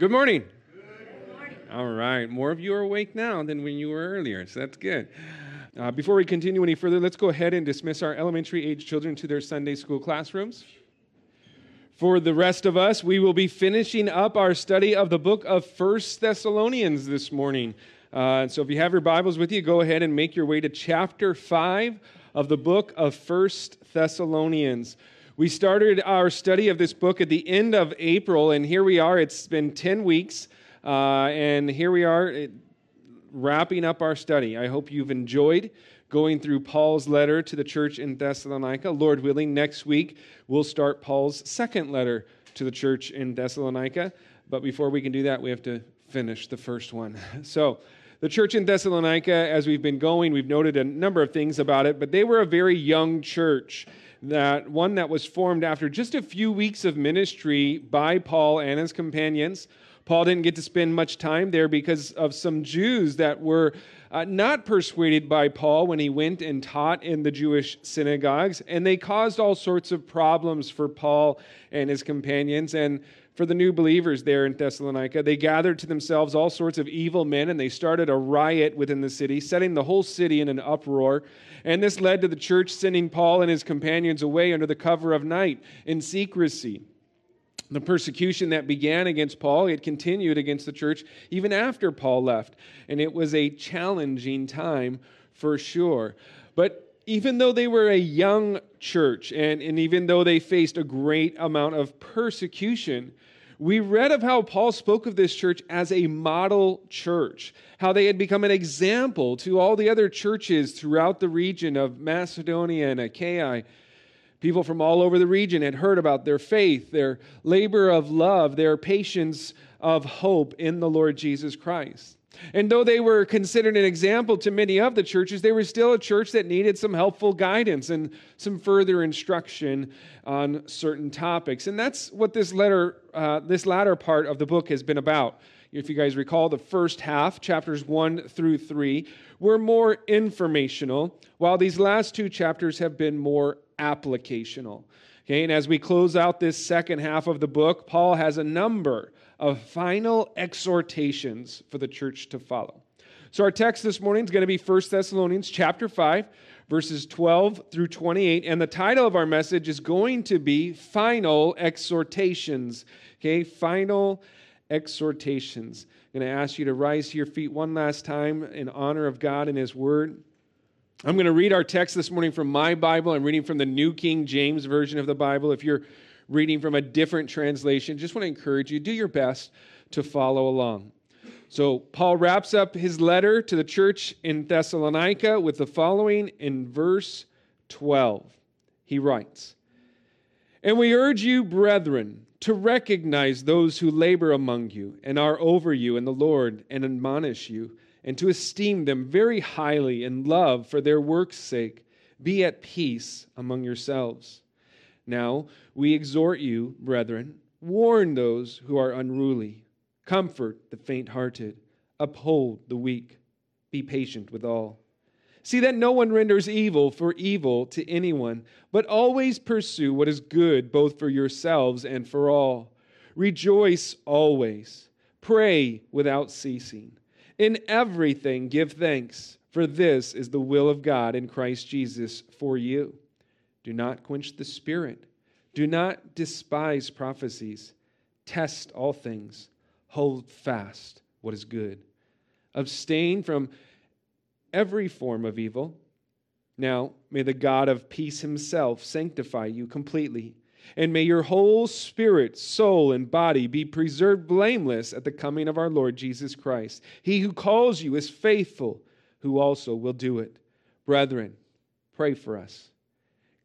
Good morning. Good morning. All right. More of you are awake now than when you were earlier, so that's good. Uh, before we continue any further, let's go ahead and dismiss our elementary age children to their Sunday school classrooms. For the rest of us, we will be finishing up our study of the book of First Thessalonians this morning. Uh, so if you have your Bibles with you, go ahead and make your way to chapter 5 of the book of First Thessalonians. We started our study of this book at the end of April, and here we are. It's been 10 weeks, uh, and here we are wrapping up our study. I hope you've enjoyed going through Paul's letter to the church in Thessalonica. Lord willing, next week we'll start Paul's second letter to the church in Thessalonica. But before we can do that, we have to finish the first one. So, the church in Thessalonica, as we've been going, we've noted a number of things about it, but they were a very young church that one that was formed after just a few weeks of ministry by Paul and his companions. Paul didn't get to spend much time there because of some Jews that were uh, not persuaded by Paul when he went and taught in the Jewish synagogues, and they caused all sorts of problems for Paul and his companions. And for the new believers there in Thessalonica. They gathered to themselves all sorts of evil men and they started a riot within the city, setting the whole city in an uproar. And this led to the church sending Paul and his companions away under the cover of night in secrecy. The persecution that began against Paul, it continued against the church even after Paul left. And it was a challenging time for sure. But even though they were a young church and, and even though they faced a great amount of persecution, we read of how Paul spoke of this church as a model church, how they had become an example to all the other churches throughout the region of Macedonia and Achaia. People from all over the region had heard about their faith, their labor of love, their patience of hope in the Lord Jesus Christ. And though they were considered an example to many of the churches, they were still a church that needed some helpful guidance and some further instruction on certain topics. And that's what this letter, uh, this latter part of the book has been about. If you guys recall, the first half, chapters one through three, were more informational, while these last two chapters have been more applicational. Okay, and as we close out this second half of the book, Paul has a number of final exhortations for the church to follow. So our text this morning is going to be 1 Thessalonians chapter 5 verses 12 through 28 and the title of our message is going to be final exhortations. Okay? Final exhortations. I'm going to ask you to rise to your feet one last time in honor of God and his word. I'm going to read our text this morning from my Bible. I'm reading from the New King James Version of the Bible. If you're reading from a different translation, just want to encourage you do your best to follow along. So, Paul wraps up his letter to the church in Thessalonica with the following in verse 12. He writes, And we urge you, brethren, to recognize those who labor among you and are over you in the Lord and admonish you, and to esteem them very highly in love for their work's sake. Be at peace among yourselves. Now, we exhort you, brethren, warn those who are unruly, comfort the faint hearted, uphold the weak, be patient with all. See that no one renders evil for evil to anyone, but always pursue what is good both for yourselves and for all. Rejoice always, pray without ceasing. In everything give thanks, for this is the will of God in Christ Jesus for you. Do not quench the spirit. Do not despise prophecies. Test all things. Hold fast what is good. Abstain from every form of evil. Now, may the God of peace himself sanctify you completely, and may your whole spirit, soul, and body be preserved blameless at the coming of our Lord Jesus Christ. He who calls you is faithful, who also will do it. Brethren, pray for us.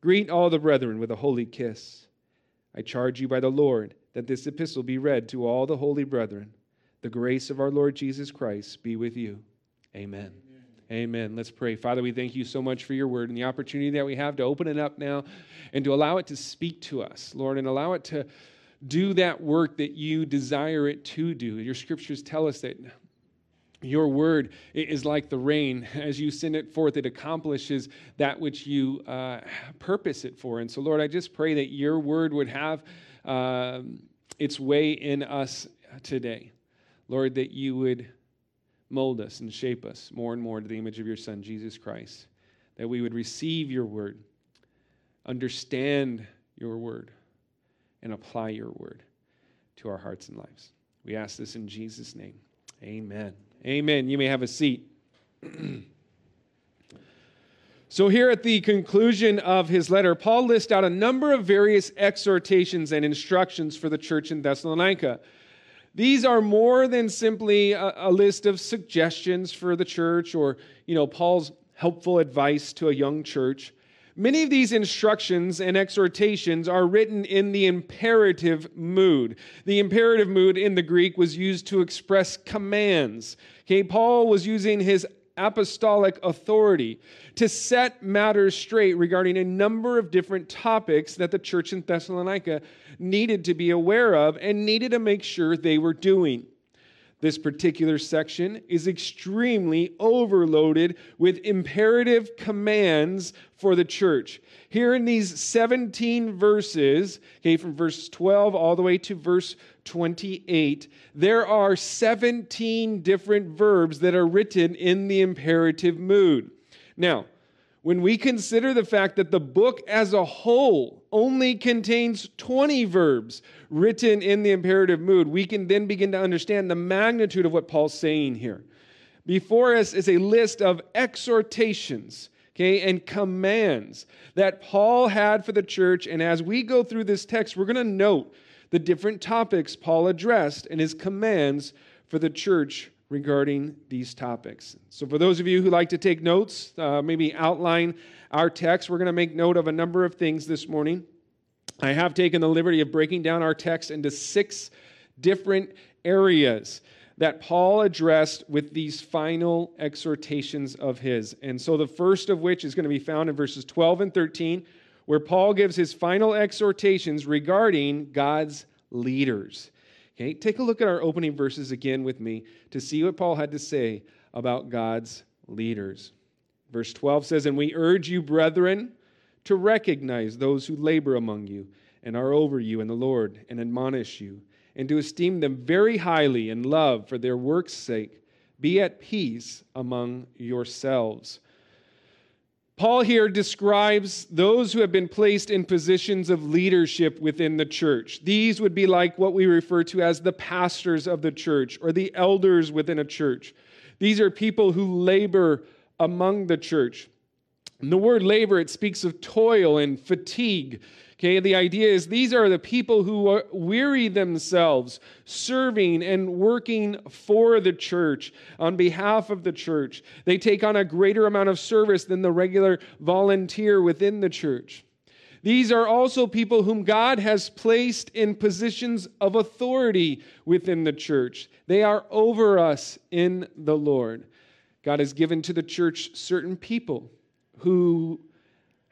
Greet all the brethren with a holy kiss. I charge you by the Lord that this epistle be read to all the holy brethren. The grace of our Lord Jesus Christ be with you. Amen. Amen. Amen. Let's pray. Father, we thank you so much for your word and the opportunity that we have to open it up now and to allow it to speak to us, Lord, and allow it to do that work that you desire it to do. Your scriptures tell us that your word is like the rain. As you send it forth, it accomplishes that which you uh, purpose it for. And so, Lord, I just pray that your word would have um, its way in us today, Lord, that you would mold us and shape us more and more to the image of your Son, Jesus Christ, that we would receive your word, understand your word, and apply your word to our hearts and lives. We ask this in Jesus' name. Amen. Amen. You may have a seat. so, here at the conclusion of his letter, Paul lists out a number of various exhortations and instructions for the church in Thessalonica. These are more than simply a, a list of suggestions for the church or, you know, Paul's helpful advice to a young church. Many of these instructions and exhortations are written in the imperative mood. The imperative mood in the Greek was used to express commands. Okay, Paul was using his apostolic authority to set matters straight regarding a number of different topics that the church in Thessalonica needed to be aware of and needed to make sure they were doing. This particular section is extremely overloaded with imperative commands for the church. Here in these 17 verses, okay, from verse 12 all the way to verse 28, there are 17 different verbs that are written in the imperative mood. Now, when we consider the fact that the book as a whole only contains 20 verbs written in the imperative mood, we can then begin to understand the magnitude of what Paul's saying here. Before us is a list of exhortations, okay, and commands that Paul had for the church. And as we go through this text, we're going to note the different topics Paul addressed and his commands for the church regarding these topics. So, for those of you who like to take notes, uh, maybe outline our text, we're going to make note of a number of things this morning. I have taken the liberty of breaking down our text into six different areas that Paul addressed with these final exhortations of his. And so, the first of which is going to be found in verses 12 and 13, where Paul gives his final exhortations regarding God's leaders. Okay, take a look at our opening verses again with me to see what Paul had to say about God's leaders. Verse 12 says, And we urge you, brethren, to recognize those who labor among you and are over you in the Lord and admonish you, and to esteem them very highly in love for their work's sake. Be at peace among yourselves. Paul here describes those who have been placed in positions of leadership within the church. These would be like what we refer to as the pastors of the church or the elders within a church. These are people who labor among the church. And the word labor, it speaks of toil and fatigue. Okay, the idea is these are the people who weary themselves serving and working for the church on behalf of the church. They take on a greater amount of service than the regular volunteer within the church. These are also people whom God has placed in positions of authority within the church. They are over us in the Lord. God has given to the church certain people who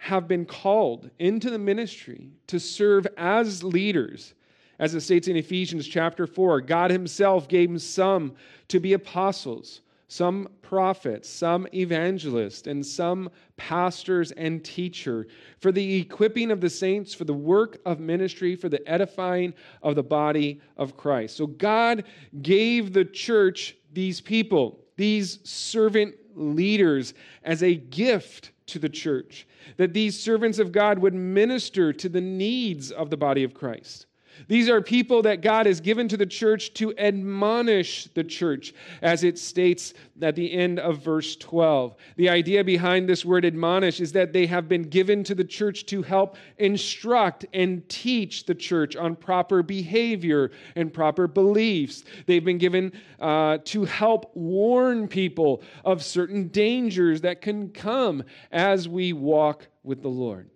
have been called into the ministry to serve as leaders. As it states in Ephesians chapter 4, God Himself gave some to be apostles, some prophets, some evangelists, and some pastors and teacher for the equipping of the saints, for the work of ministry, for the edifying of the body of Christ. So God gave the church these people, these servant leaders, as a gift to the church that these servants of God would minister to the needs of the body of Christ. These are people that God has given to the church to admonish the church, as it states at the end of verse 12. The idea behind this word admonish is that they have been given to the church to help instruct and teach the church on proper behavior and proper beliefs. They've been given uh, to help warn people of certain dangers that can come as we walk with the Lord.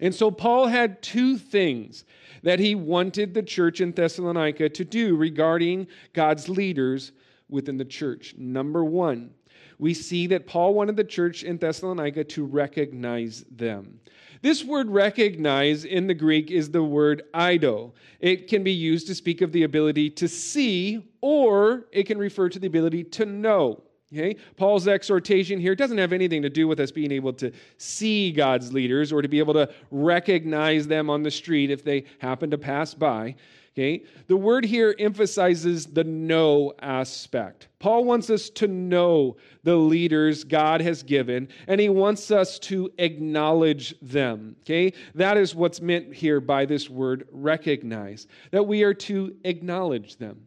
And so Paul had two things that he wanted the church in Thessalonica to do regarding God's leaders within the church. Number one, we see that Paul wanted the church in Thessalonica to recognize them. This word recognize in the Greek is the word eido. It can be used to speak of the ability to see, or it can refer to the ability to know. Okay? Paul's exhortation here doesn't have anything to do with us being able to see God's leaders or to be able to recognize them on the street if they happen to pass by. Okay? The word here emphasizes the know aspect. Paul wants us to know the leaders God has given, and he wants us to acknowledge them. Okay? That is what's meant here by this word recognize, that we are to acknowledge them,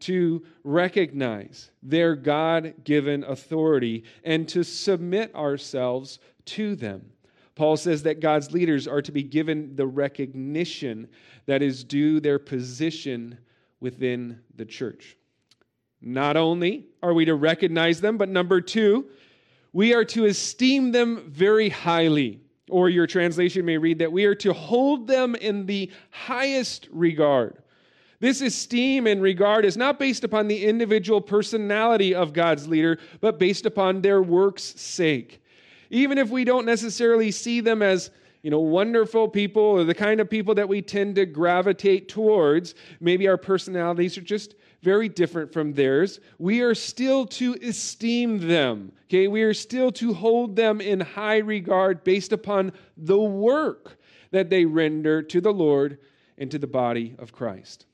to recognize their God given authority, and to submit ourselves to them. Paul says that God's leaders are to be given the recognition that is due their position within the church. Not only are we to recognize them, but number two, we are to esteem them very highly. Or your translation may read that we are to hold them in the highest regard. This esteem and regard is not based upon the individual personality of God's leader, but based upon their work's sake even if we don't necessarily see them as you know, wonderful people or the kind of people that we tend to gravitate towards, maybe our personalities are just very different from theirs, we are still to esteem them. Okay, we are still to hold them in high regard based upon the work that they render to the Lord and to the body of Christ.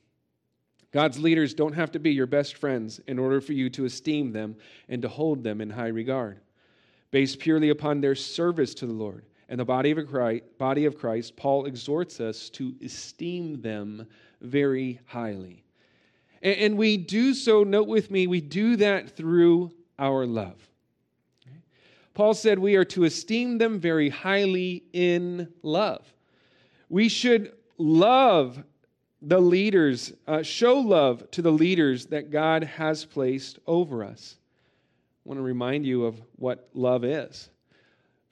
God's leaders don't have to be your best friends in order for you to esteem them and to hold them in high regard based purely upon their service to the Lord and the body of Christ, body of Christ, Paul exhorts us to esteem them very highly. And, and we do so, note with me, we do that through our love. Paul said we are to esteem them very highly in love. We should love the leaders, uh, show love to the leaders that God has placed over us. I want to remind you of what love is.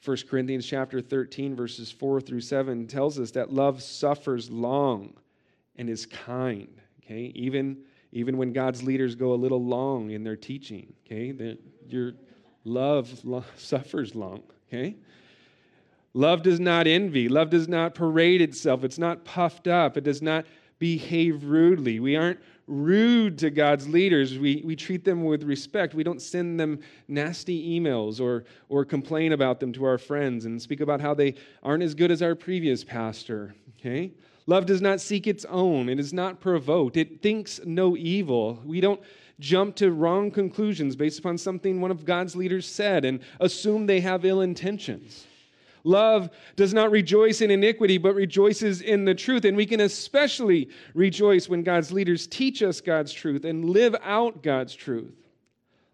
1 Corinthians chapter 13 verses 4 through 7 tells us that love suffers long and is kind, okay? Even even when God's leaders go a little long in their teaching, okay? The, your love lo- suffers long, okay? Love does not envy. Love does not parade itself. It's not puffed up. It does not behave rudely. We aren't rude to God's leaders. We, we treat them with respect. We don't send them nasty emails or, or complain about them to our friends and speak about how they aren't as good as our previous pastor. Okay? Love does not seek its own, it is not provoked, it thinks no evil. We don't jump to wrong conclusions based upon something one of God's leaders said and assume they have ill intentions. Love does not rejoice in iniquity, but rejoices in the truth. And we can especially rejoice when God's leaders teach us God's truth and live out God's truth.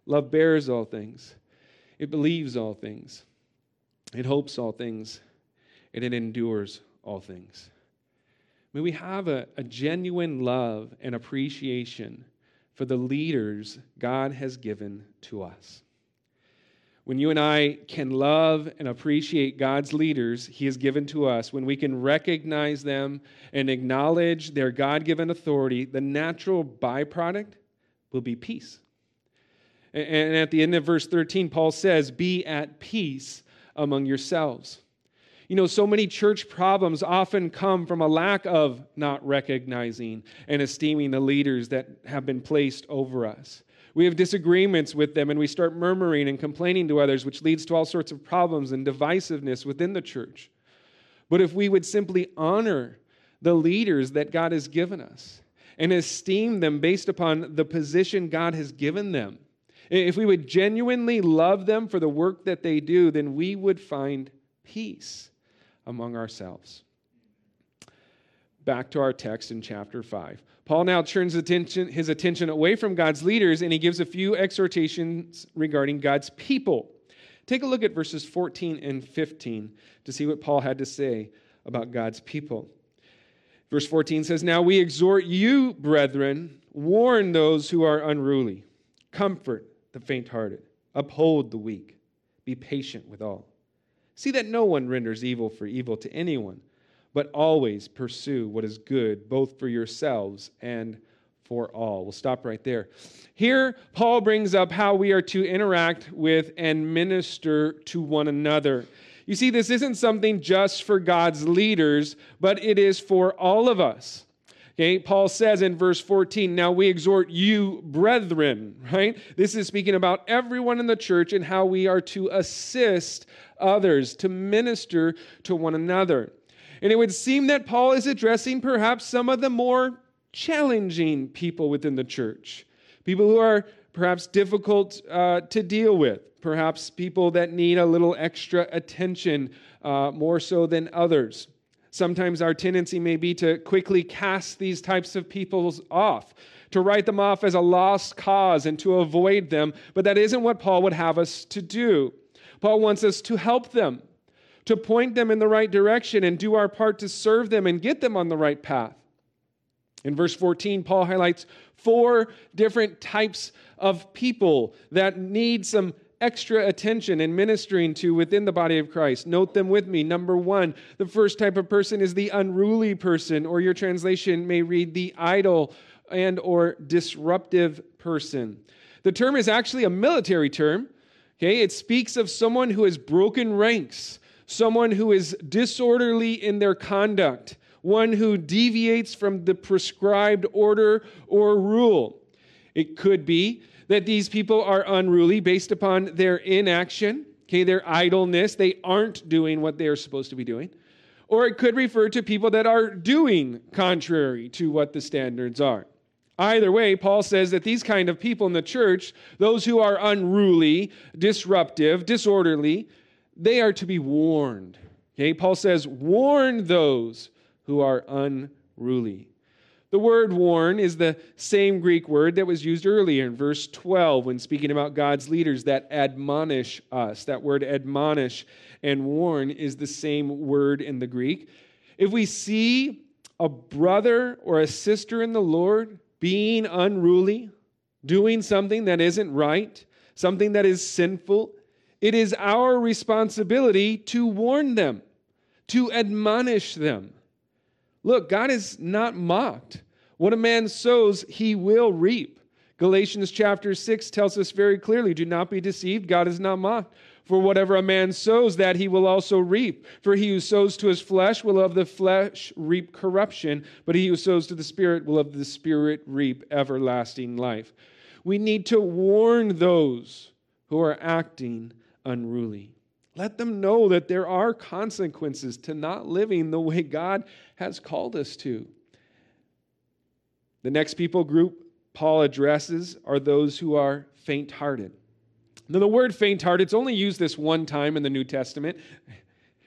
Love bears all things, it believes all things, it hopes all things, and it endures all things. May we have a, a genuine love and appreciation for the leaders God has given to us. When you and I can love and appreciate God's leaders He has given to us, when we can recognize them and acknowledge their God given authority, the natural byproduct will be peace. And at the end of verse 13, Paul says, Be at peace among yourselves. You know, so many church problems often come from a lack of not recognizing and esteeming the leaders that have been placed over us. We have disagreements with them and we start murmuring and complaining to others, which leads to all sorts of problems and divisiveness within the church. But if we would simply honor the leaders that God has given us and esteem them based upon the position God has given them, if we would genuinely love them for the work that they do, then we would find peace among ourselves. Back to our text in chapter 5. Paul now turns attention, his attention away from God's leaders and he gives a few exhortations regarding God's people. Take a look at verses 14 and 15 to see what Paul had to say about God's people. Verse 14 says, Now we exhort you, brethren, warn those who are unruly, comfort the faint hearted, uphold the weak, be patient with all. See that no one renders evil for evil to anyone but always pursue what is good, both for yourselves and for all. We'll stop right there. Here, Paul brings up how we are to interact with and minister to one another. You see, this isn't something just for God's leaders, but it is for all of us. Okay, Paul says in verse 14, Now we exhort you, brethren, right? This is speaking about everyone in the church and how we are to assist others, to minister to one another. And it would seem that Paul is addressing perhaps some of the more challenging people within the church, people who are perhaps difficult uh, to deal with, perhaps people that need a little extra attention uh, more so than others. Sometimes our tendency may be to quickly cast these types of people off, to write them off as a lost cause and to avoid them, but that isn't what Paul would have us to do. Paul wants us to help them, to point them in the right direction and do our part to serve them and get them on the right path. In verse 14, Paul highlights four different types of people that need some extra attention and ministering to within the body of Christ. Note them with me. Number one, the first type of person is the unruly person, or your translation may read the idle and or disruptive person. The term is actually a military term. Okay, it speaks of someone who has broken ranks, someone who is disorderly in their conduct, one who deviates from the prescribed order or rule. It could be that these people are unruly based upon their inaction, okay, their idleness. They aren't doing what they are supposed to be doing. Or it could refer to people that are doing contrary to what the standards are. Either way, Paul says that these kind of people in the church, those who are unruly, disruptive, disorderly, they are to be warned. Okay, Paul says, warn those who are unruly. The word warn is the same Greek word that was used earlier in verse 12 when speaking about God's leaders that admonish us. That word admonish and warn is the same word in the Greek. If we see a brother or a sister in the Lord being unruly, doing something that isn't right, something that is sinful, it is our responsibility to warn them, to admonish them. Look, God is not mocked. What a man sows, he will reap. Galatians chapter 6 tells us very clearly do not be deceived. God is not mocked. For whatever a man sows, that he will also reap. For he who sows to his flesh will of the flesh reap corruption, but he who sows to the Spirit will of the Spirit reap everlasting life. We need to warn those who are acting unruly. Let them know that there are consequences to not living the way God has called us to. The next people group Paul addresses are those who are faint hearted. Now, the word faint hearted is only used this one time in the New Testament,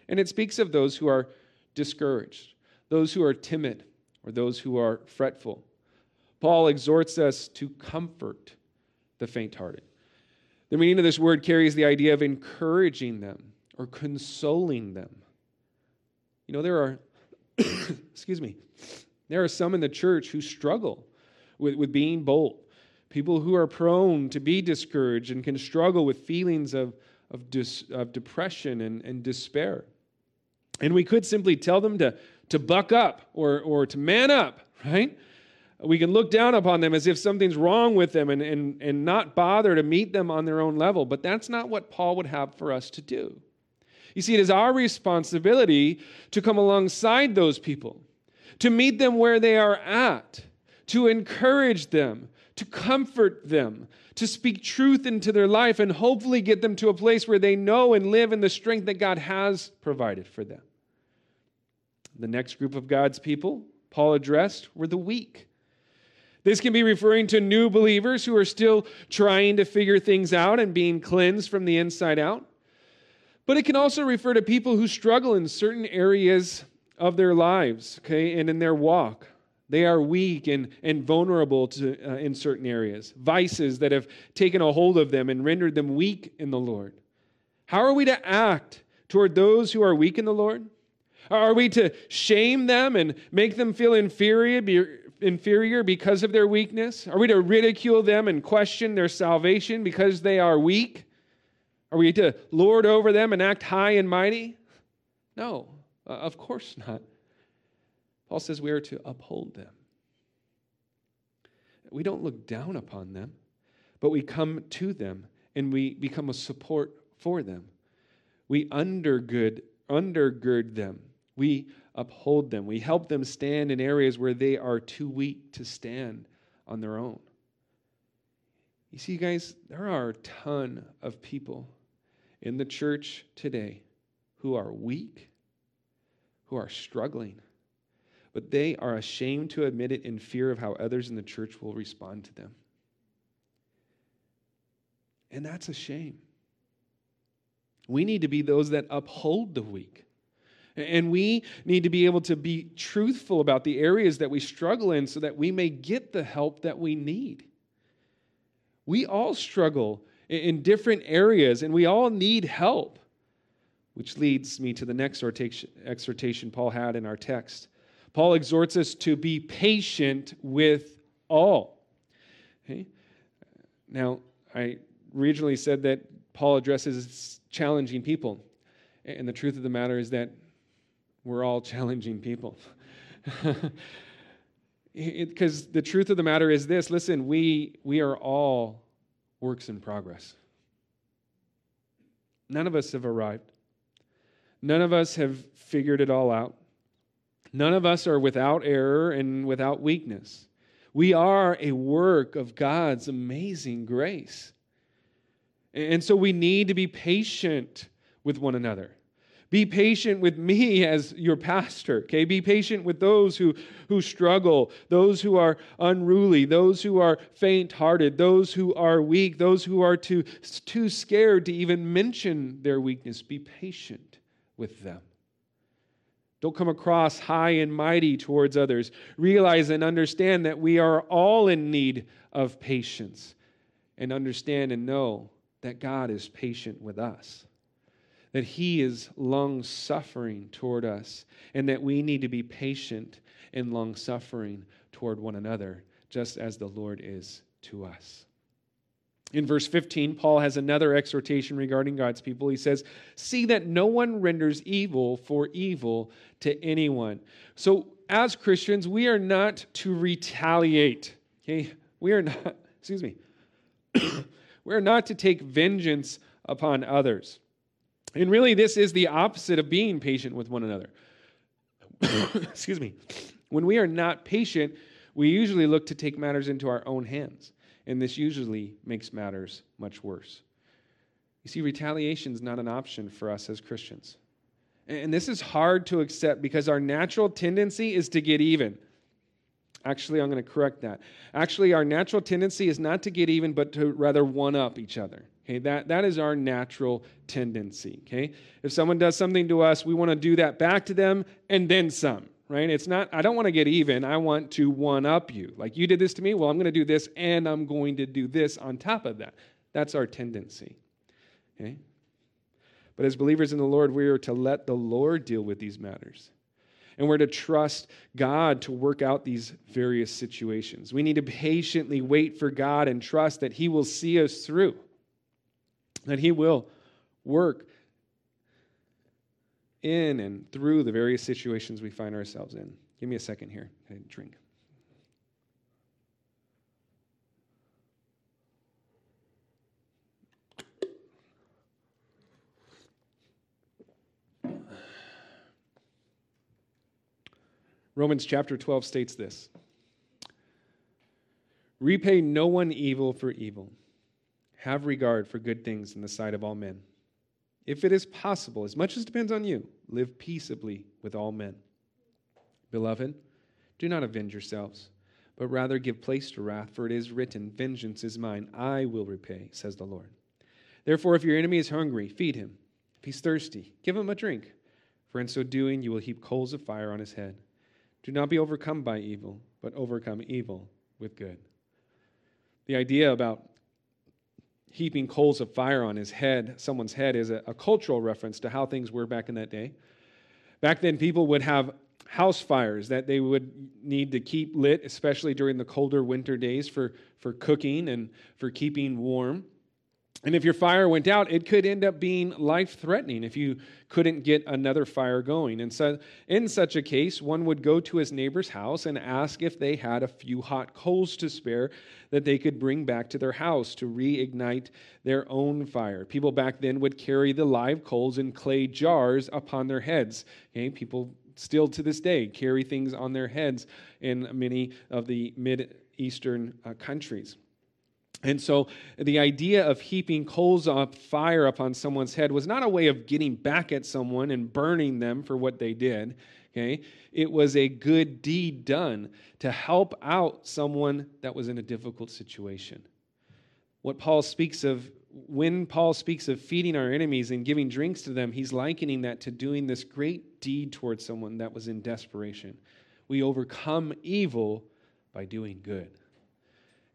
and it speaks of those who are discouraged, those who are timid, or those who are fretful. Paul exhorts us to comfort the faint hearted. The meaning of this word carries the idea of encouraging them or consoling them. You know, there are, excuse me, there are some in the church who struggle with, with being bold, people who are prone to be discouraged and can struggle with feelings of, of, dis, of depression and, and despair. And we could simply tell them to, to buck up or, or to man up, right? We can look down upon them as if something's wrong with them and, and, and not bother to meet them on their own level. But that's not what Paul would have for us to do. You see, it is our responsibility to come alongside those people, to meet them where they are at, to encourage them, to comfort them, to speak truth into their life, and hopefully get them to a place where they know and live in the strength that God has provided for them. The next group of God's people Paul addressed were the weak. This can be referring to new believers who are still trying to figure things out and being cleansed from the inside out. But it can also refer to people who struggle in certain areas of their lives, okay, and in their walk. They are weak and, and vulnerable to, uh, in certain areas, vices that have taken a hold of them and rendered them weak in the Lord. How are we to act toward those who are weak in the Lord? Are we to shame them and make them feel inferior, inferior because of their weakness? Are we to ridicule them and question their salvation because they are weak? Are we to lord over them and act high and mighty? No, uh, of course not. Paul says we are to uphold them. We don't look down upon them, but we come to them and we become a support for them. We undergird, undergird them. We uphold them. We help them stand in areas where they are too weak to stand on their own. You see, guys, there are a ton of people in the church today who are weak, who are struggling. but they are ashamed to admit it in fear of how others in the church will respond to them. And that's a shame. We need to be those that uphold the weak. And we need to be able to be truthful about the areas that we struggle in so that we may get the help that we need. We all struggle in different areas and we all need help, which leads me to the next exhortation Paul had in our text. Paul exhorts us to be patient with all. Okay? Now, I originally said that Paul addresses challenging people. And the truth of the matter is that we're all challenging people. Because the truth of the matter is this listen, we, we are all works in progress. None of us have arrived. None of us have figured it all out. None of us are without error and without weakness. We are a work of God's amazing grace. And so we need to be patient with one another. Be patient with me as your pastor, okay? Be patient with those who, who struggle, those who are unruly, those who are faint hearted, those who are weak, those who are too, too scared to even mention their weakness. Be patient with them. Don't come across high and mighty towards others. Realize and understand that we are all in need of patience. And understand and know that God is patient with us that He is long suffering toward us, and that we need to be patient and long suffering toward one another, just as the Lord is to us. In verse 15, Paul has another exhortation regarding God's people. He says, See that no one renders evil for evil to anyone. So, as Christians, we are not to retaliate. Okay? We are not, excuse me, we are not to take vengeance upon others. And really, this is the opposite of being patient with one another. Excuse me. When we are not patient, we usually look to take matters into our own hands. And this usually makes matters much worse. You see, retaliation is not an option for us as Christians. And this is hard to accept because our natural tendency is to get even. Actually, I'm going to correct that. Actually, our natural tendency is not to get even, but to rather one up each other. Okay, that, that is our natural tendency. Okay, if someone does something to us, we want to do that back to them and then some. Right? It's not. I don't want to get even. I want to one up you. Like you did this to me. Well, I'm going to do this, and I'm going to do this on top of that. That's our tendency. Okay. But as believers in the Lord, we are to let the Lord deal with these matters. And we're to trust God to work out these various situations. We need to patiently wait for God and trust that He will see us through that He will work in and through the various situations we find ourselves in. Give me a second here. I drink. Romans chapter 12 states this Repay no one evil for evil have regard for good things in the sight of all men. If it is possible, as much as depends on you, live peaceably with all men. Beloved, do not avenge yourselves, but rather give place to wrath, for it is written, Vengeance is mine, I will repay, says the Lord. Therefore, if your enemy is hungry, feed him. If he's thirsty, give him a drink, for in so doing you will heap coals of fire on his head. Do not be overcome by evil, but overcome evil with good. The idea about heaping coals of fire on his head, someone's head, is a, a, cultural reference to how things were back in that day. Back then, people would have house fires that they would need to keep lit, especially during the colder winter days for, for cooking and for keeping warm. And if your fire went out, it could end up being life threatening if you couldn't get another fire going. And so, in such a case, one would go to his neighbor's house and ask if they had a few hot coals to spare that they could bring back to their house to reignite their own fire. People back then would carry the live coals in clay jars upon their heads. Okay, people still to this day carry things on their heads in many of the Mid Eastern uh, countries. And so the idea of heaping coals of fire upon someone's head was not a way of getting back at someone and burning them for what they did. Okay? It was a good deed done to help out someone that was in a difficult situation. What Paul speaks of, when Paul speaks of feeding our enemies and giving drinks to them, he's likening that to doing this great deed towards someone that was in desperation. We overcome evil by doing good.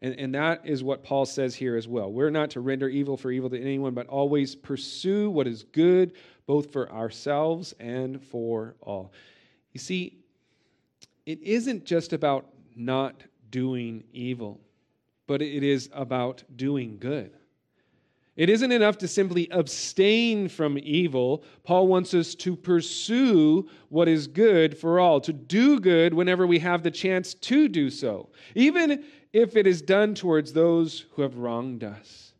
And, and that is what Paul says here as well. We're not to render evil for evil to anyone, but always pursue what is good, both for ourselves and for all. You see, it isn't just about not doing evil, but it is about doing good. It isn't enough to simply abstain from evil. Paul wants us to pursue what is good for all, to do good whenever we have the chance to do so, even if it is done towards those who have wronged us,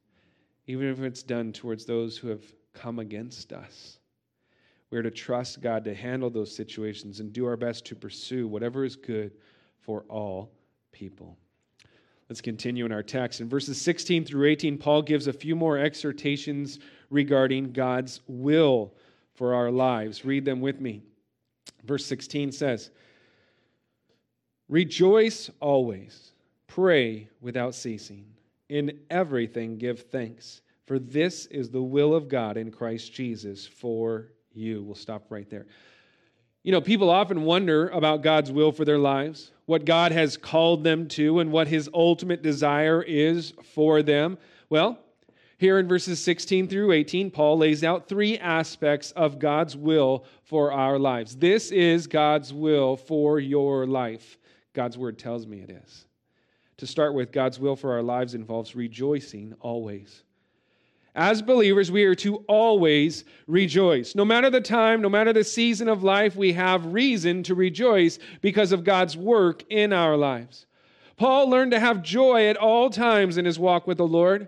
even if it's done towards those who have come against us. We're to trust God to handle those situations and do our best to pursue whatever is good for all people. Let's continue in our text. In verses 16 through 18, Paul gives a few more exhortations regarding God's will for our lives. Read them with me. Verse 16 says, Rejoice always, pray without ceasing, in everything give thanks, for this is the will of God in Christ Jesus for you. We'll stop right there. You know, people often wonder about God's will for their lives, what God has called them to, and what his ultimate desire is for them. Well, here in verses 16 through 18, Paul lays out three aspects of God's will for our lives. This is God's will for your life. God's word tells me it is. To start with, God's will for our lives involves rejoicing always. As believers, we are to always rejoice. No matter the time, no matter the season of life, we have reason to rejoice because of God's work in our lives. Paul learned to have joy at all times in his walk with the Lord.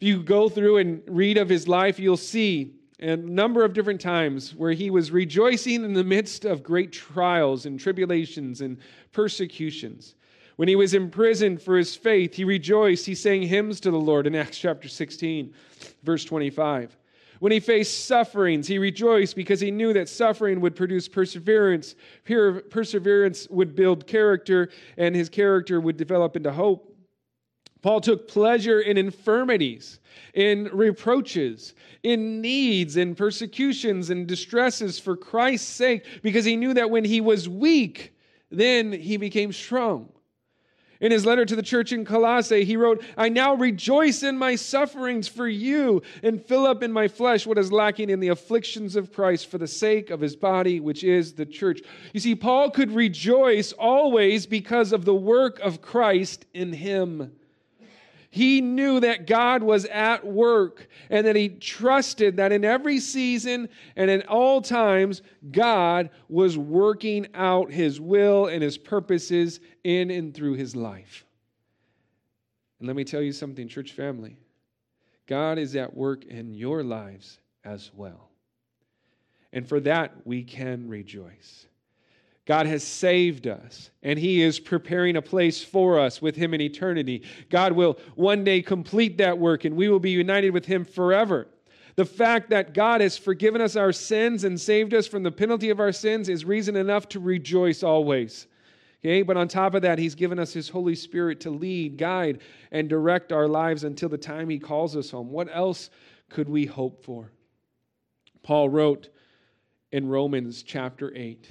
If you go through and read of his life, you'll see a number of different times where he was rejoicing in the midst of great trials and tribulations and persecutions. When he was imprisoned for his faith, he rejoiced. He sang hymns to the Lord in Acts chapter 16, verse 25. When he faced sufferings, he rejoiced because he knew that suffering would produce perseverance. Perseverance would build character, and his character would develop into hope. Paul took pleasure in infirmities, in reproaches, in needs, in persecutions, and distresses for Christ's sake, because he knew that when he was weak, then he became strong. In his letter to the church in Colossae, he wrote, I now rejoice in my sufferings for you and fill up in my flesh what is lacking in the afflictions of Christ for the sake of his body, which is the church. You see, Paul could rejoice always because of the work of Christ in him. He knew that God was at work and that he trusted that in every season and in all times, God was working out his will and his purposes in and through his life. And let me tell you something, church family God is at work in your lives as well. And for that, we can rejoice. God has saved us, and He is preparing a place for us with Him in eternity. God will one day complete that work, and we will be united with Him forever. The fact that God has forgiven us our sins and saved us from the penalty of our sins is reason enough to rejoice always. Okay, but on top of that, He's given us His Holy Spirit to lead, guide, and direct our lives until the time He calls us home. What else could we hope for? Paul wrote in Romans chapter 8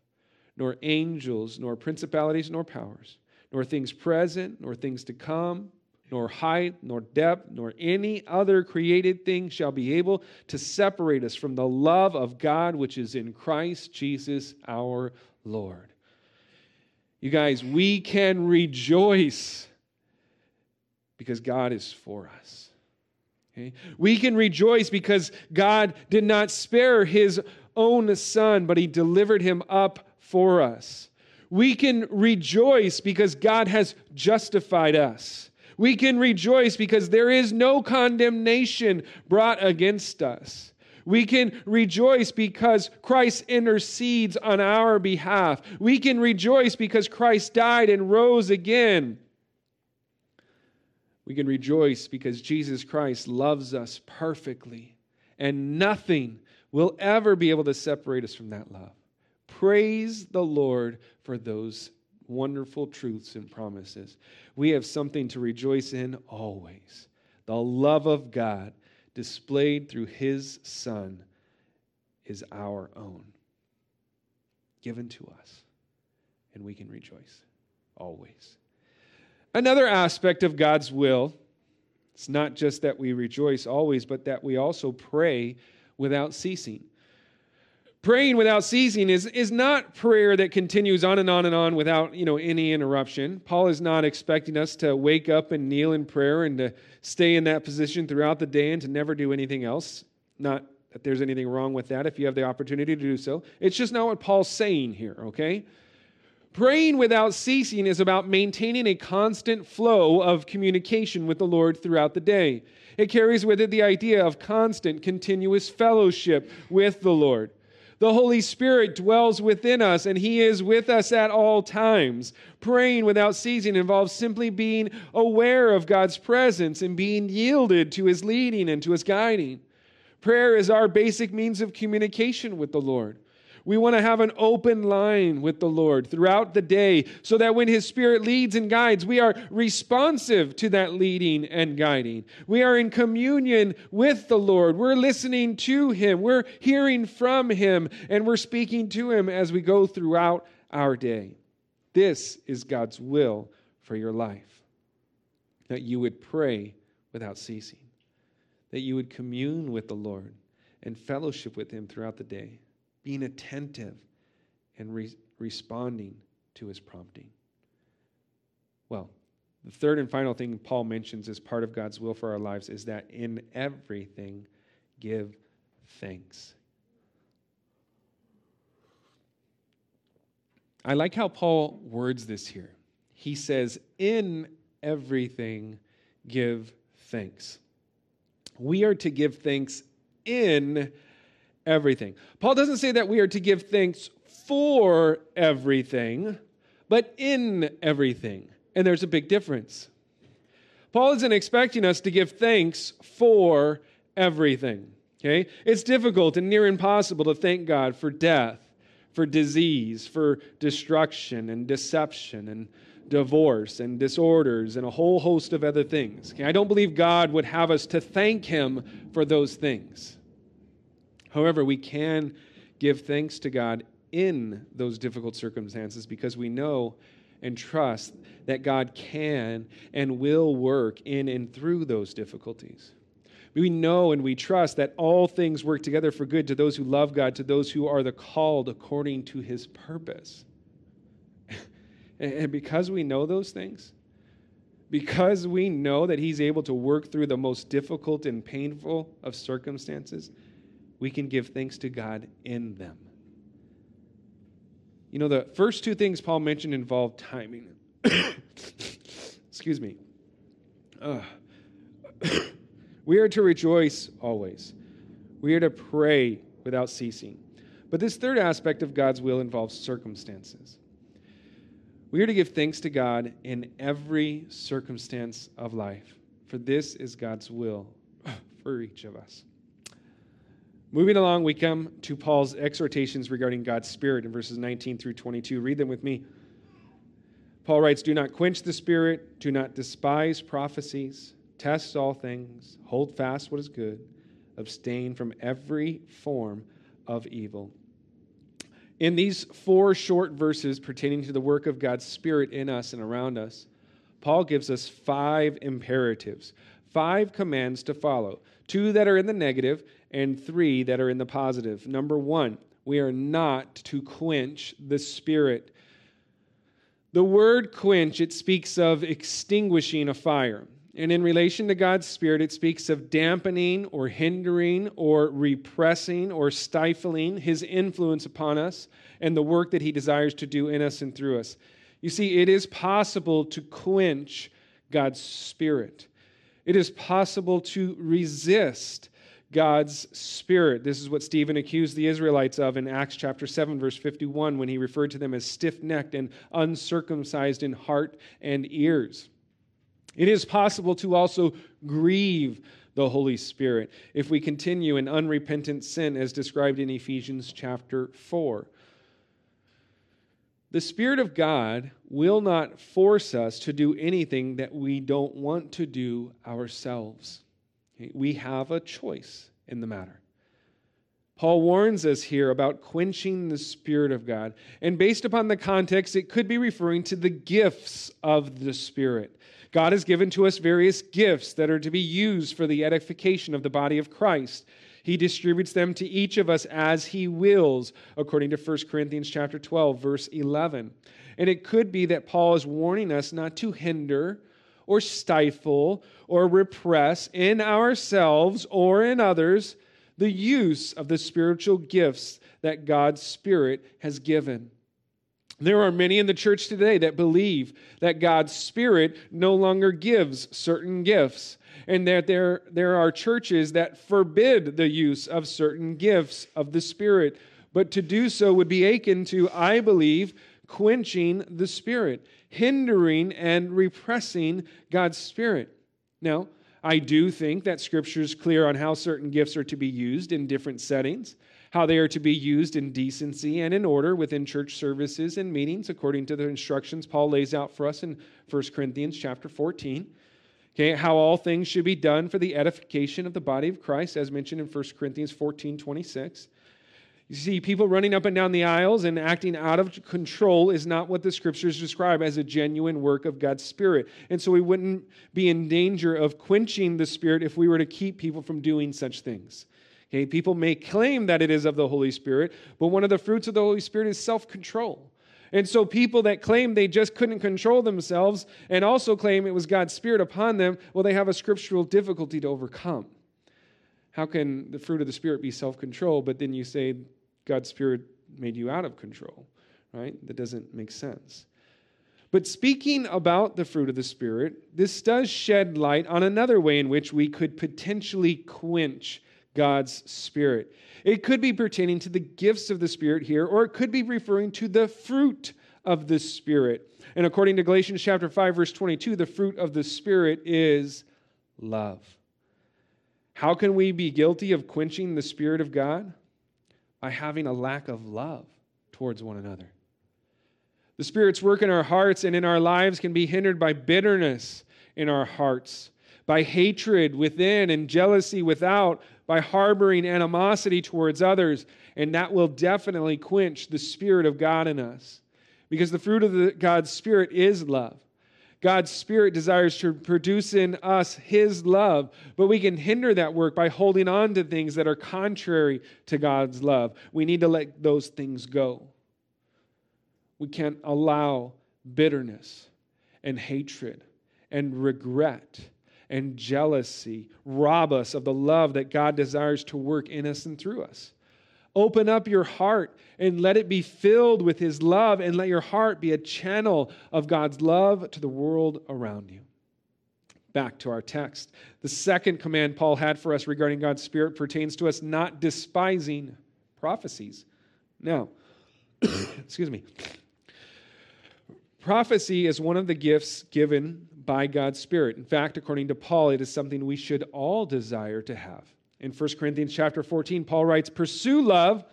nor angels, nor principalities, nor powers, nor things present, nor things to come, nor height, nor depth, nor any other created thing shall be able to separate us from the love of God which is in Christ Jesus our Lord. You guys, we can rejoice because God is for us. Okay? We can rejoice because God did not spare his own son, but he delivered him up for us. We can rejoice because God has justified us. We can rejoice because there is no condemnation brought against us. We can rejoice because Christ intercedes on our behalf. We can rejoice because Christ died and rose again. We can rejoice because Jesus Christ loves us perfectly, and nothing will ever be able to separate us from that love. Praise the Lord for those wonderful truths and promises. We have something to rejoice in always. The love of God displayed through his Son is our own, given to us, and we can rejoice always. Another aspect of God's will, it's not just that we rejoice always, but that we also pray without ceasing. Praying without ceasing is, is not prayer that continues on and on and on without you know, any interruption. Paul is not expecting us to wake up and kneel in prayer and to stay in that position throughout the day and to never do anything else. Not that there's anything wrong with that if you have the opportunity to do so. It's just not what Paul's saying here, okay? Praying without ceasing is about maintaining a constant flow of communication with the Lord throughout the day. It carries with it the idea of constant, continuous fellowship with the Lord. The Holy Spirit dwells within us and He is with us at all times. Praying without ceasing involves simply being aware of God's presence and being yielded to His leading and to His guiding. Prayer is our basic means of communication with the Lord. We want to have an open line with the Lord throughout the day so that when His Spirit leads and guides, we are responsive to that leading and guiding. We are in communion with the Lord. We're listening to Him. We're hearing from Him and we're speaking to Him as we go throughout our day. This is God's will for your life that you would pray without ceasing, that you would commune with the Lord and fellowship with Him throughout the day being attentive and re- responding to his prompting. Well, the third and final thing Paul mentions as part of God's will for our lives is that in everything, give thanks. I like how Paul words this here. He says, In everything, give thanks. We are to give thanks in everything. Paul doesn't say that we are to give thanks for everything, but in everything. And there's a big difference. Paul isn't expecting us to give thanks for everything. Okay? It's difficult and near impossible to thank God for death, for disease, for destruction and deception and divorce and disorders and a whole host of other things. Okay? I don't believe God would have us to thank him for those things. However, we can give thanks to God in those difficult circumstances because we know and trust that God can and will work in and through those difficulties. We know and we trust that all things work together for good to those who love God, to those who are the called according to his purpose. and because we know those things, because we know that he's able to work through the most difficult and painful of circumstances, we can give thanks to God in them. You know, the first two things Paul mentioned involve timing. Excuse me. we are to rejoice always, we are to pray without ceasing. But this third aspect of God's will involves circumstances. We are to give thanks to God in every circumstance of life, for this is God's will for each of us. Moving along, we come to Paul's exhortations regarding God's Spirit in verses 19 through 22. Read them with me. Paul writes Do not quench the Spirit, do not despise prophecies, test all things, hold fast what is good, abstain from every form of evil. In these four short verses pertaining to the work of God's Spirit in us and around us, Paul gives us five imperatives, five commands to follow two that are in the negative and three that are in the positive. Number one, we are not to quench the Spirit. The word quench, it speaks of extinguishing a fire. And in relation to God's Spirit, it speaks of dampening or hindering or repressing or stifling His influence upon us and the work that He desires to do in us and through us. You see, it is possible to quench God's Spirit, it is possible to resist God's Spirit. This is what Stephen accused the Israelites of in Acts chapter 7, verse 51, when he referred to them as stiff necked and uncircumcised in heart and ears. It is possible to also grieve the Holy Spirit if we continue in unrepentant sin, as described in Ephesians chapter 4. The Spirit of God will not force us to do anything that we don't want to do ourselves. We have a choice in the matter. Paul warns us here about quenching the Spirit of God. And based upon the context, it could be referring to the gifts of the Spirit. God has given to us various gifts that are to be used for the edification of the body of Christ. He distributes them to each of us as he wills, according to 1 Corinthians chapter 12, verse 11. And it could be that Paul is warning us not to hinder or stifle or repress in ourselves or in others the use of the spiritual gifts that God's Spirit has given. There are many in the church today that believe that God's Spirit no longer gives certain gifts, and that there, there are churches that forbid the use of certain gifts of the Spirit. But to do so would be akin to, I believe, quenching the Spirit, hindering and repressing God's Spirit. Now, I do think that Scripture is clear on how certain gifts are to be used in different settings how they are to be used in decency and in order within church services and meetings according to the instructions Paul lays out for us in 1 Corinthians chapter 14. Okay, how all things should be done for the edification of the body of Christ, as mentioned in 1 Corinthians 14 26. You see, people running up and down the aisles and acting out of control is not what the scriptures describe as a genuine work of God's Spirit. And so we wouldn't be in danger of quenching the Spirit if we were to keep people from doing such things. Okay, people may claim that it is of the Holy Spirit, but one of the fruits of the Holy Spirit is self control. And so, people that claim they just couldn't control themselves and also claim it was God's Spirit upon them, well, they have a scriptural difficulty to overcome. How can the fruit of the Spirit be self control, but then you say God's Spirit made you out of control, right? That doesn't make sense. But speaking about the fruit of the Spirit, this does shed light on another way in which we could potentially quench God's Spirit. It could be pertaining to the gifts of the Spirit here, or it could be referring to the fruit of the Spirit. And according to Galatians chapter 5 verse 22, the fruit of the Spirit is love. How can we be guilty of quenching the Spirit of God? By having a lack of love towards one another. The Spirit's work in our hearts and in our lives can be hindered by bitterness in our hearts, by hatred within and jealousy without, by harboring animosity towards others, and that will definitely quench the Spirit of God in us. Because the fruit of the, God's Spirit is love. God's Spirit desires to produce in us His love, but we can hinder that work by holding on to things that are contrary to God's love. We need to let those things go. We can't allow bitterness and hatred and regret and jealousy rob us of the love that God desires to work in us and through us. Open up your heart and let it be filled with His love, and let your heart be a channel of God's love to the world around you. Back to our text. The second command Paul had for us regarding God's Spirit pertains to us not despising prophecies. Now, excuse me. Prophecy is one of the gifts given by God's Spirit. In fact, according to Paul, it is something we should all desire to have. In 1 Corinthians chapter 14, Paul writes, Pursue love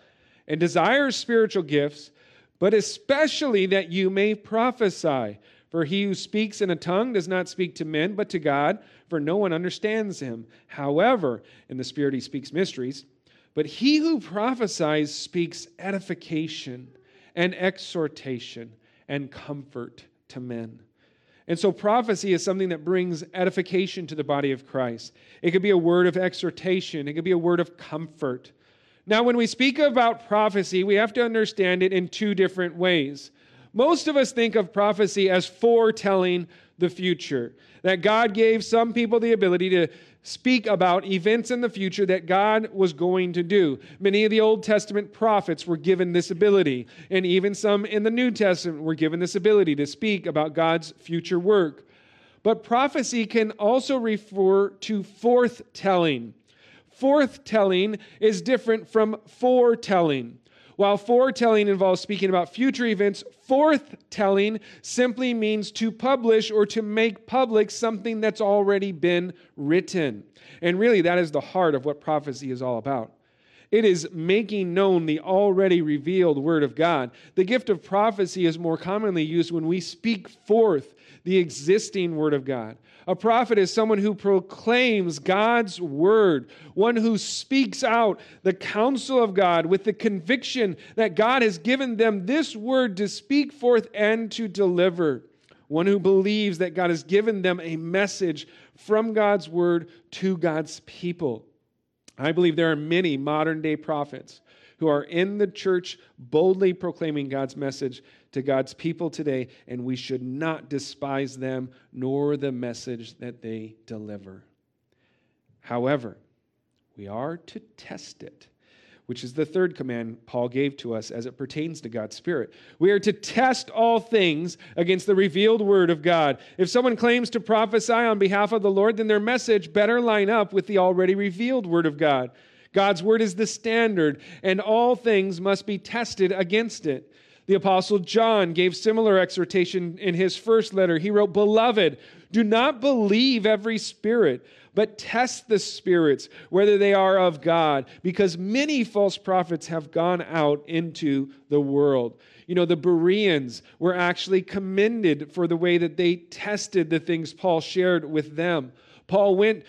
and desire spiritual gifts, but especially that you may prophesy. For he who speaks in a tongue does not speak to men, but to God, for no one understands him. However, in the Spirit he speaks mysteries. But he who prophesies speaks edification and exhortation and comfort to men. And so prophecy is something that brings edification to the body of Christ. It could be a word of exhortation, it could be a word of comfort. Now, when we speak about prophecy, we have to understand it in two different ways. Most of us think of prophecy as foretelling the future, that God gave some people the ability to speak about events in the future that God was going to do. Many of the Old Testament prophets were given this ability, and even some in the New Testament were given this ability to speak about God's future work. But prophecy can also refer to forthtelling. Forthtelling is different from foretelling. While foretelling involves speaking about future events, forthtelling simply means to publish or to make public something that's already been written. And really, that is the heart of what prophecy is all about. It is making known the already revealed Word of God. The gift of prophecy is more commonly used when we speak forth the existing Word of God. A prophet is someone who proclaims God's word, one who speaks out the counsel of God with the conviction that God has given them this word to speak forth and to deliver. One who believes that God has given them a message from God's word to God's people. I believe there are many modern day prophets who are in the church boldly proclaiming God's message to God's people today, and we should not despise them nor the message that they deliver. However, we are to test it, which is the third command Paul gave to us as it pertains to God's Spirit. We are to test all things against the revealed word of God. If someone claims to prophesy on behalf of the Lord, then their message better line up with the already revealed word of God. God's word is the standard, and all things must be tested against it. The Apostle John gave similar exhortation in his first letter. He wrote, Beloved, do not believe every spirit, but test the spirits, whether they are of God, because many false prophets have gone out into the world. You know, the Bereans were actually commended for the way that they tested the things Paul shared with them. Paul went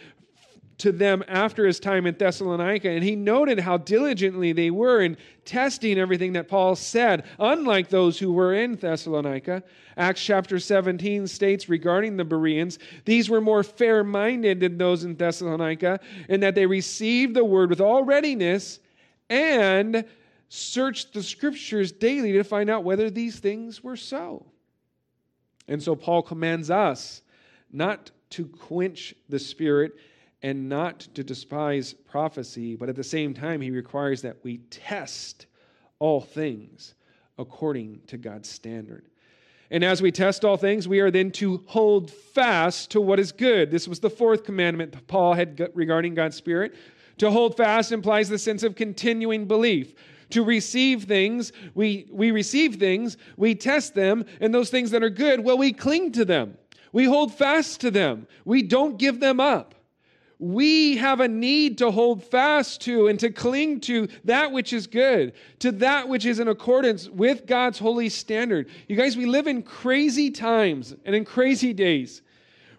to them after his time in Thessalonica, and he noted how diligently they were in testing everything that Paul said, unlike those who were in Thessalonica. Acts chapter 17 states regarding the Bereans, these were more fair minded than those in Thessalonica, in that they received the word with all readiness and searched the scriptures daily to find out whether these things were so. And so Paul commands us not to quench the spirit and not to despise prophecy, but at the same time, he requires that we test all things according to God's standard. And as we test all things, we are then to hold fast to what is good. This was the fourth commandment Paul had regarding God's Spirit. To hold fast implies the sense of continuing belief. To receive things, we, we receive things, we test them, and those things that are good, well, we cling to them. We hold fast to them. We don't give them up we have a need to hold fast to and to cling to that which is good, to that which is in accordance with God's holy standard. You guys, we live in crazy times and in crazy days.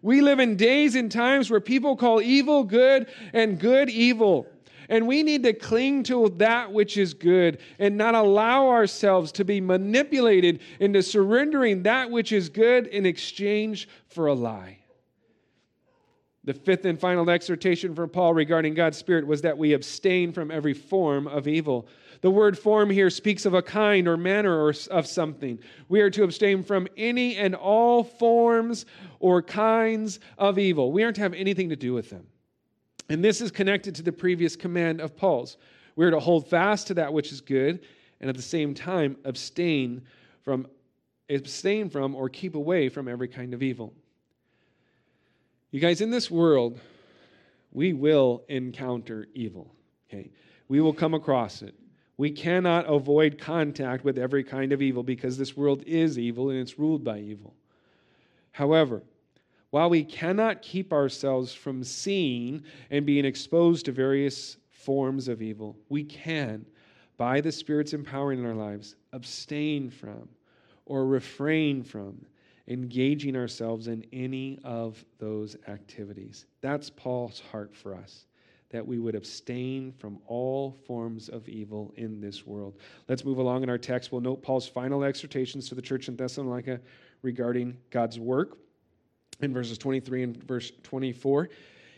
We live in days and times where people call evil good and good evil. And we need to cling to that which is good and not allow ourselves to be manipulated into surrendering that which is good in exchange for a lie. The fifth and final exhortation from Paul regarding God's Spirit was that we abstain from every form of evil. The word form here speaks of a kind or manner or of something. We are to abstain from any and all forms or kinds of evil. We aren't to have anything to do with them. And this is connected to the previous command of Paul's. We are to hold fast to that which is good and at the same time abstain from abstain from or keep away from every kind of evil. You guys, in this world, we will encounter evil. Okay? We will come across it. We cannot avoid contact with every kind of evil because this world is evil and it's ruled by evil. However, while we cannot keep ourselves from seeing and being exposed to various forms of evil, we can, by the Spirit's empowering in our lives, abstain from or refrain from engaging ourselves in any of those activities. That's Paul's heart for us, that we would abstain from all forms of evil in this world. Let's move along in our text. We'll note Paul's final exhortations to the church in Thessalonica regarding God's work in verses 23 and verse 24.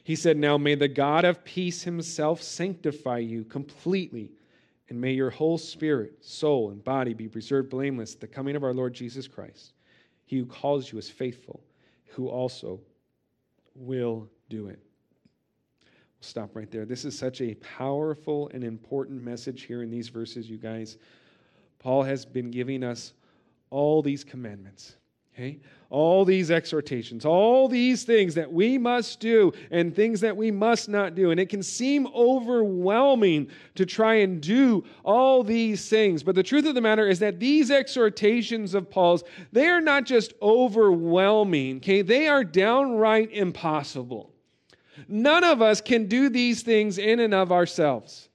He said, Now may the God of peace himself sanctify you completely, and may your whole spirit, soul, and body be preserved blameless at the coming of our Lord Jesus Christ. He who calls you is faithful, who also will do it. We'll stop right there. This is such a powerful and important message here in these verses, you guys. Paul has been giving us all these commandments. Okay? All these exhortations, all these things that we must do and things that we must not do. And it can seem overwhelming to try and do all these things. But the truth of the matter is that these exhortations of Paul's, they are not just overwhelming, okay? They are downright impossible. None of us can do these things in and of ourselves.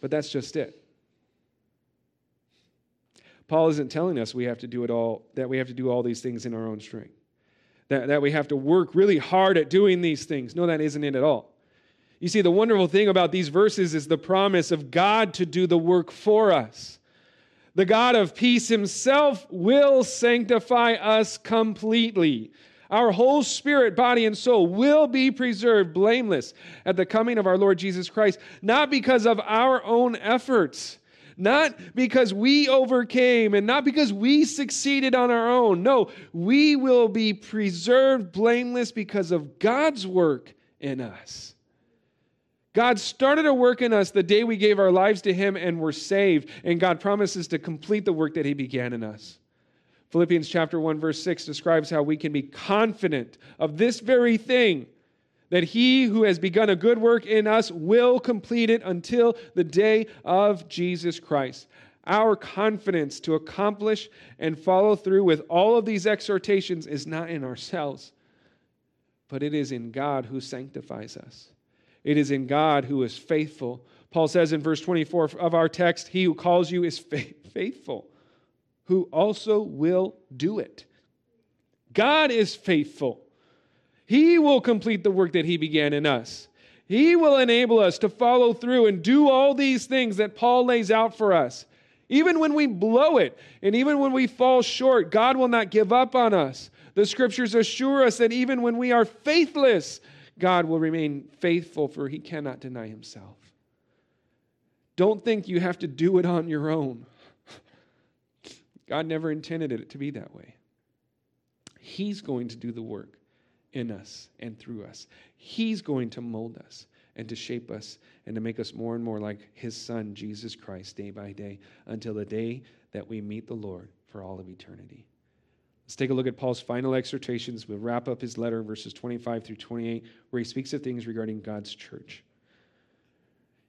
But that's just it. Paul isn't telling us we have to do it all, that we have to do all these things in our own strength, that, that we have to work really hard at doing these things. No, that isn't it at all. You see, the wonderful thing about these verses is the promise of God to do the work for us. The God of peace himself will sanctify us completely. Our whole spirit, body, and soul will be preserved blameless at the coming of our Lord Jesus Christ, not because of our own efforts not because we overcame and not because we succeeded on our own. No, we will be preserved blameless because of God's work in us. God started a work in us the day we gave our lives to Him and were saved, and God promises to complete the work that He began in us. Philippians chapter 1 verse 6 describes how we can be confident of this very thing that he who has begun a good work in us will complete it until the day of Jesus Christ. Our confidence to accomplish and follow through with all of these exhortations is not in ourselves, but it is in God who sanctifies us. It is in God who is faithful. Paul says in verse 24 of our text, He who calls you is faithful, who also will do it. God is faithful. He will complete the work that He began in us. He will enable us to follow through and do all these things that Paul lays out for us. Even when we blow it and even when we fall short, God will not give up on us. The scriptures assure us that even when we are faithless, God will remain faithful, for he cannot deny himself. Don't think you have to do it on your own. God never intended it to be that way. He's going to do the work in us and through us. He's going to mold us and to shape us and to make us more and more like His Son, Jesus Christ, day by day, until the day that we meet the Lord for all of eternity. Let's take a look at Paul's final exhortations. We'll wrap up his letter, verses 25 through 28, where he speaks of things regarding God's church.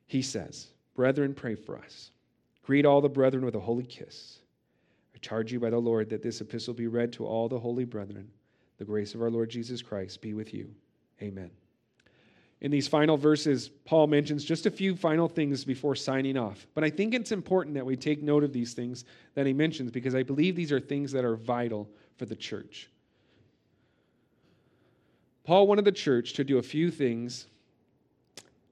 He says, Brethren, pray for us. Greet all the brethren with a holy kiss. I charge you by the Lord that this epistle be read to all the holy brethren. The grace of our Lord Jesus Christ be with you. Amen. In these final verses, Paul mentions just a few final things before signing off. But I think it's important that we take note of these things that he mentions because I believe these are things that are vital for the church. Paul wanted the church to do a few things,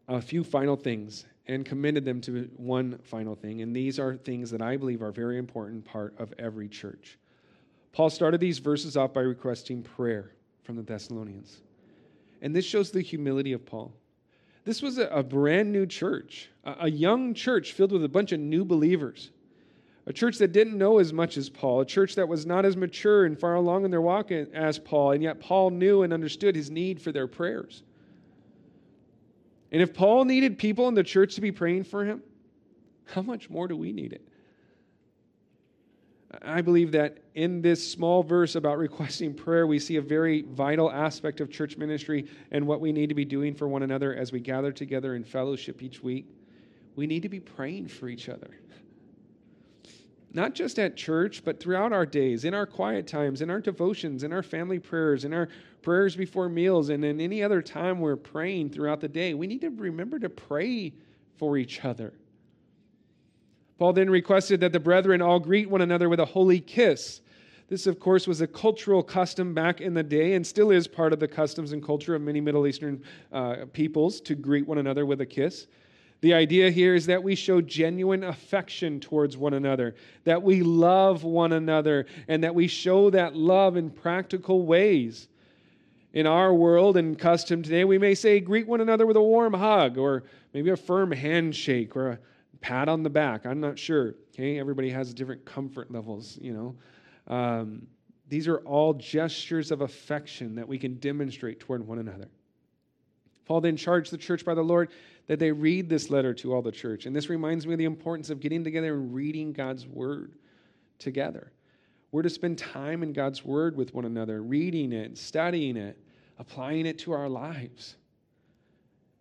a few final things, and commended them to one final thing. And these are things that I believe are a very important part of every church. Paul started these verses off by requesting prayer from the Thessalonians. And this shows the humility of Paul. This was a, a brand new church, a, a young church filled with a bunch of new believers, a church that didn't know as much as Paul, a church that was not as mature and far along in their walk as Paul, and yet Paul knew and understood his need for their prayers. And if Paul needed people in the church to be praying for him, how much more do we need it? I believe that in this small verse about requesting prayer, we see a very vital aspect of church ministry and what we need to be doing for one another as we gather together in fellowship each week. We need to be praying for each other. Not just at church, but throughout our days, in our quiet times, in our devotions, in our family prayers, in our prayers before meals, and in any other time we're praying throughout the day. We need to remember to pray for each other. Paul then requested that the brethren all greet one another with a holy kiss. This, of course, was a cultural custom back in the day and still is part of the customs and culture of many Middle Eastern uh, peoples to greet one another with a kiss. The idea here is that we show genuine affection towards one another, that we love one another, and that we show that love in practical ways. In our world and custom today, we may say, greet one another with a warm hug, or maybe a firm handshake, or a pat on the back. I'm not sure. Okay, everybody has different comfort levels, you know. Um, these are all gestures of affection that we can demonstrate toward one another. Paul then charged the church by the Lord that they read this letter to all the church. And this reminds me of the importance of getting together and reading God's word together. We're to spend time in God's word with one another, reading it, studying it, applying it to our lives.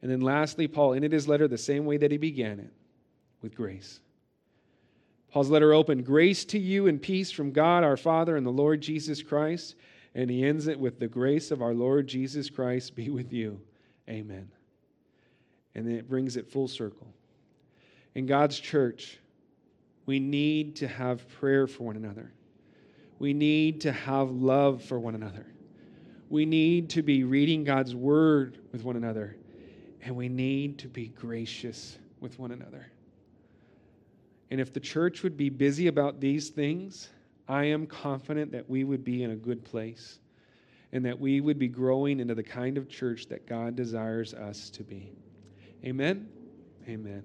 And then lastly, Paul ended his letter the same way that he began it with grace. Paul's letter opened Grace to you and peace from God our Father and the Lord Jesus Christ. And he ends it with the grace of our Lord Jesus Christ be with you. Amen. And then it brings it full circle. In God's church, we need to have prayer for one another. We need to have love for one another. We need to be reading God's word with one another. And we need to be gracious with one another. And if the church would be busy about these things, I am confident that we would be in a good place and that we would be growing into the kind of church that God desires us to be. Amen. Amen.